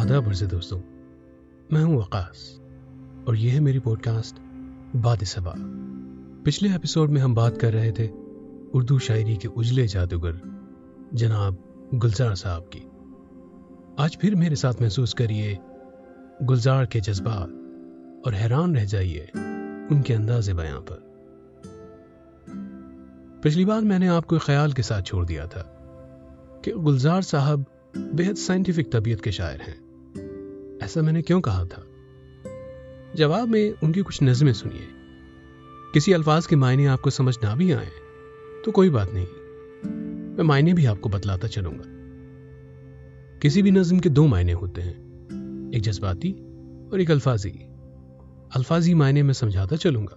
आदाब अर्ज़ दोस्तों, मैं हूँ वकास और यह है मेरी पॉडकास्ट बाद सबा। पिछले एपिसोड में हम बात कर रहे थे उर्दू शायरी के उजले जादूगर, जनाब गुलजार साहब की। आज फिर मेरे साथ महसूस करिए गुलजार के जज्बात और हैरान रह जाइए उनके अंदाज बयां पर। पिछली बार मैंने आपको ख्याल के साथ छोड़ दिया था कि गुलजार साहब बेहद साइंटिफिक तबीयत के शायर हैं। ऐसा मैंने क्यों कहा था? जवाब में उनकी कुछ नज़में सुनिए। किसी अल्फाज के मायने आपको समझ ना भी आए तो कोई बात नहीं। मैं मायने भी आपको बतलाता चलूँगा। किसी भी नज्म के दो मायने होते हैं, एक जज्बाती और एक अल्फाजी। अल्फाजी मायने में समझाता चलूँगा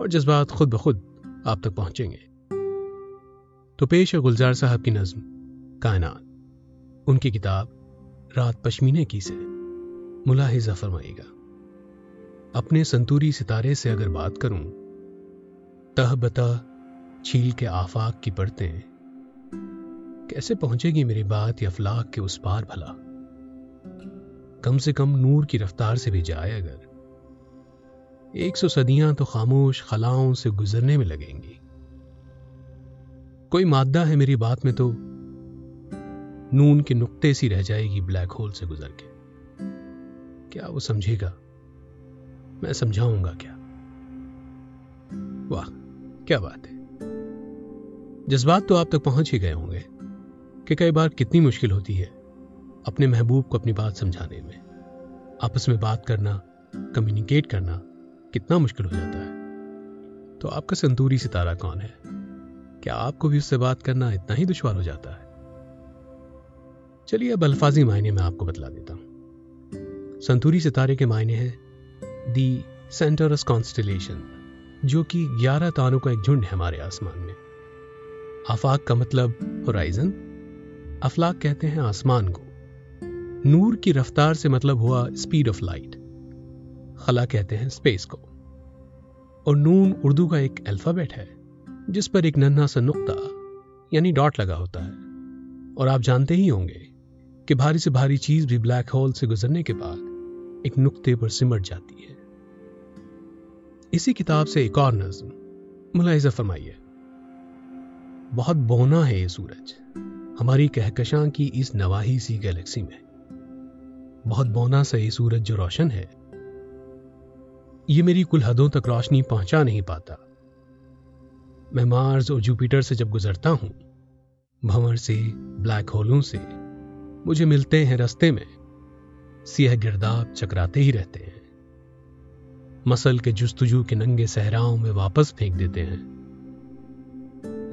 और जज्बात खुद ब खुद आप तक पहुँचेंगे। तो पेश है गुलजार साहब की नज्म, कायनात। उनकी किताब रात पश्मीने की से। मुलाहिजा फरमाएगा, अपने संतूरी सितारे से अगर बात करूँ तह बता छील के आफाक की पड़ते कैसे पहुंचेगी मेरी बात या फलाक के उस पार भला? कम से कम नूर की रफ्तार से भी जाए अगर। एक सौ सदियाँ तो खामोश खलाओं से गुजरने में लगेंगी। कोई मादा है मेरी बात में तो नून के नुक्ते सी रह जाएगी ब्लैक होल से गुजर के। क्या वो समझेगा? मैं समझाऊँगा क्या? वाह, क्या बात है। जज्बात तो आप तक पहुँच ही गए होंगे कि कई बार कितनी मुश्किल होती है अपने महबूब को अपनी बात समझाने में। आपस में बात करना कम्युनिकेट करना कितना मुश्किल हो जाता है। तो आपका संतूरी सितारा कौन है? क्या आपको भी उससे बात करना इतना ही दुश्वार हो जाता है? चलिए अब अल्फाजी मायने में आपको बतला देता हूँ। संतूरी सितारे के मायने हैं। दी सेंटरस कॉन्स्टलेशन जो कि ग्यारह तारों का एक झुंड है हमारे आसमान में। आफाक का मतलब होराइजन अफलाक कहते हैं आसमान को। नूर की रफ्तार से मतलब हुआ स्पीड ऑफ़ लाइट खला कहते हैं स्पेस को। और नून उर्दू का एक अल्फ़ाबेट है, जिस पर एक नन्हा सा नुक्ता, यानी डॉट लगा होता है। और आप जानते ही होंगे कि भारी से भारी चीज़ भी ब्लैक होल से गुजरने के बाद एक नुक्ते पर सिमट जाती है। इसी किताब से एक और नज्म, मुलायजा फरमाइए। बहुत बोना है ये सूरज, हमारी कहकशां की इस नवाही सी गैलेक्सी में। बहुत बोना सा ये सूरज जो रोशन है, ये मेरी कुल हदों तक रोशनी पहुँचा नहीं पाता। मैं मार्स और जुपिटर से जब गुजरता हूँ, भंवर से, ब्लैक होलों से, मुझे मिलते हैं रस्ते में। सियह गिरदाब चकराते ही रहते हैं। मसल के जुस्तुजू के नंगे सहराओं में वापस फेंक देते हैं।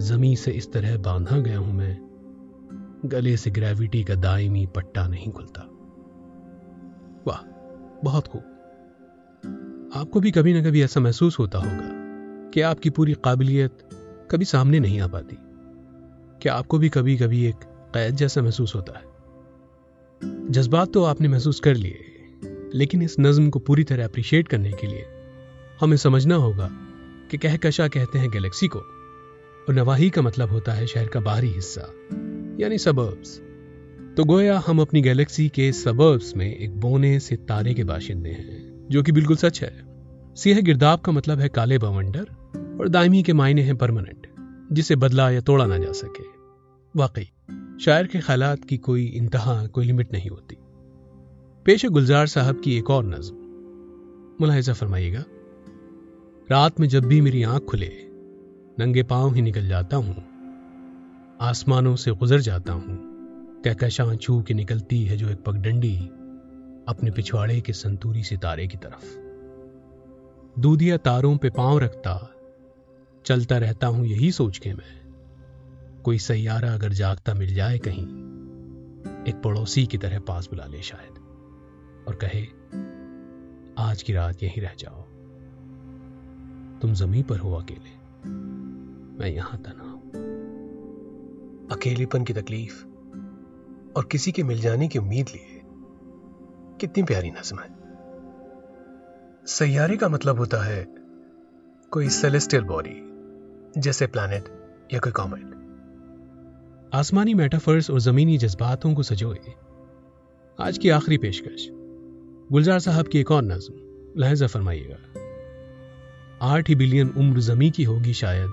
जमी से इस तरह बांधा गया हूँ मैं, गले से ग्रेविटी का दायमी पट्टा नहीं खुलता। वाह, बहुत खूब। आपको भी कभी ना कभी ऐसा महसूस होता होगा कि आपकी पूरी काबिलियत कभी सामने नहीं आ पाती। क्या आपको भी कभी कभी एक कैद जैसा महसूस होता है? जज्बात तो आपने महसूस कर लिए, लेकिन इस नज्म को पूरी तरह अप्रिशिएट करने के लिए हमें समझना होगा कि कहकशा कहते हैं गैलेक्सी को, और नवाही का मतलब होता है शहर का बाहरी हिस्सा, यानी सबर्ब्स तो गोया हम अपनी गैलेक्सी के सबर्ब्स में एक बोने से तारे के बाशिंदे हैं, जो कि बिल्कुल सच है। सिंह गिरदाब का मतलब है काले बवंडर, और दायमी के मायने हैं परमानेंट जिसे बदला या तोड़ा ना जा सके। वाकई। शायर के ख्यालात की कोई इंतहा, कोई लिमिट नहीं होती। पेश गुलजार साहब की एक और नज्म। मुलायजा फरमाइएगा, रात में जब भी मेरी आँख खुले, नंगे पाँव ही निकल जाता हूँ, आसमानों से गुजर जाता हूँ कहकशां छू के निकलती है जो एक पगडंडी अपने पिछवाड़े के संतूरी सितारे की तरफ़। दूधिया तारों पे पाँव रखता, चलता रहता हूँ यही सोच के मैं। कोई सैयारा अगर जागता मिल जाए कहीं, एक पड़ोसी की तरह पास बुला ले शायद, और कहे, आज की रात यहीं रह जाओ। तुम जमी पर हो अकेले। मैं यहाँ तना हूँ अकेलेपन की तकलीफ़ और किसी के मिल जाने की उम्मीद लिए कितनी प्यारी नज्म है। सैयारे का मतलब होता है कोई सेलेस्टियल बॉडी जैसे प्लैनेट या कोई कॉमेट आसमानी मेटाफर्स और जमीनी जज्बातों को सजोए। आज की आखिरी पेशकश। गुलजार साहब की एक और नज्म, लहजा फरमाइएगा। आठ ही बिलियन उम्र जमी की होगी शायद।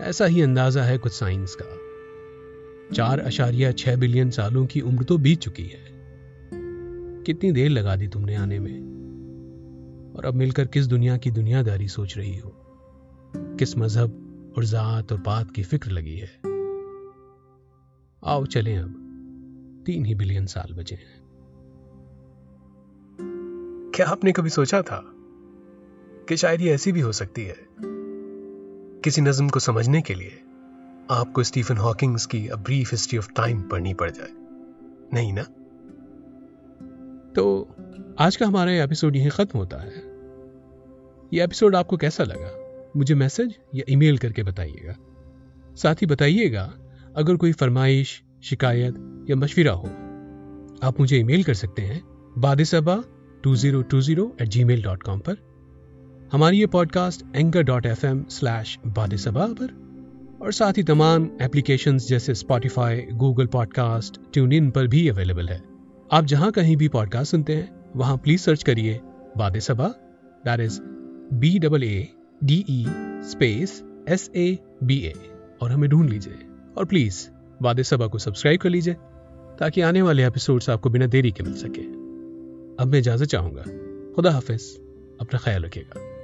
ऐसा ही अंदाज़ा है कुछ साइंस का। चार अशारिया छह बिलियन सालों की उम्र तो बीत चुकी है। कितनी देर लगा दी तुमने आने में? और अब मिलकर किस दुनिया की दुनियादारी सोच रही हो? किस मज़हब और जात और बात की फ़िक्र लगी है? आओ चले अब। तीन ही बिलियन साल बचे हैं। क्या आपने कभी सोचा था कि शायद ये ऐसी भी हो सकती है? किसी नज्म को समझने के लिए आपको स्टीफन हॉकिंग्स की A Brief History of Time पढ़नी पड़ जाए। नहीं ना? तो आज का हमारा ये एपिसोड यहीं खत्म होता है। ये एपिसोड आपको कैसा लगा? मुझे मैसेज या ईमेल करके बताइएगा। साथ ही बताइएगा अगर कोई फरमाइश, शिकायत या मशवरा हो, आप मुझे ईमेल कर सकते हैं बादिसबा two zero two zero at Gmail dot com पर। हमारी ये podcast Anchor dot F M slash बादिसबा पर, और साथ ही तमाम एप्लीकेशंस जैसे Spotify Google podcast tune in पर भी अवेलेबल है। आप जहाँ कहीं भी पॉडकास्ट सुनते हैं, वहाँ प्लीज़ सर्च करिए बादिसबा that is B double A D E space S A B A और हमें ढूंढ लीजिए। और प्लीज़ वादे सभा को सब्सक्राइब कर लीजिए, ताकि आने वाले एपिसोड्स आपको बिना देरी के मिल सके। अब मैं इजाज़त चाहूँगा। खुदा हाफिज। अपना ख्याल रखिएगा।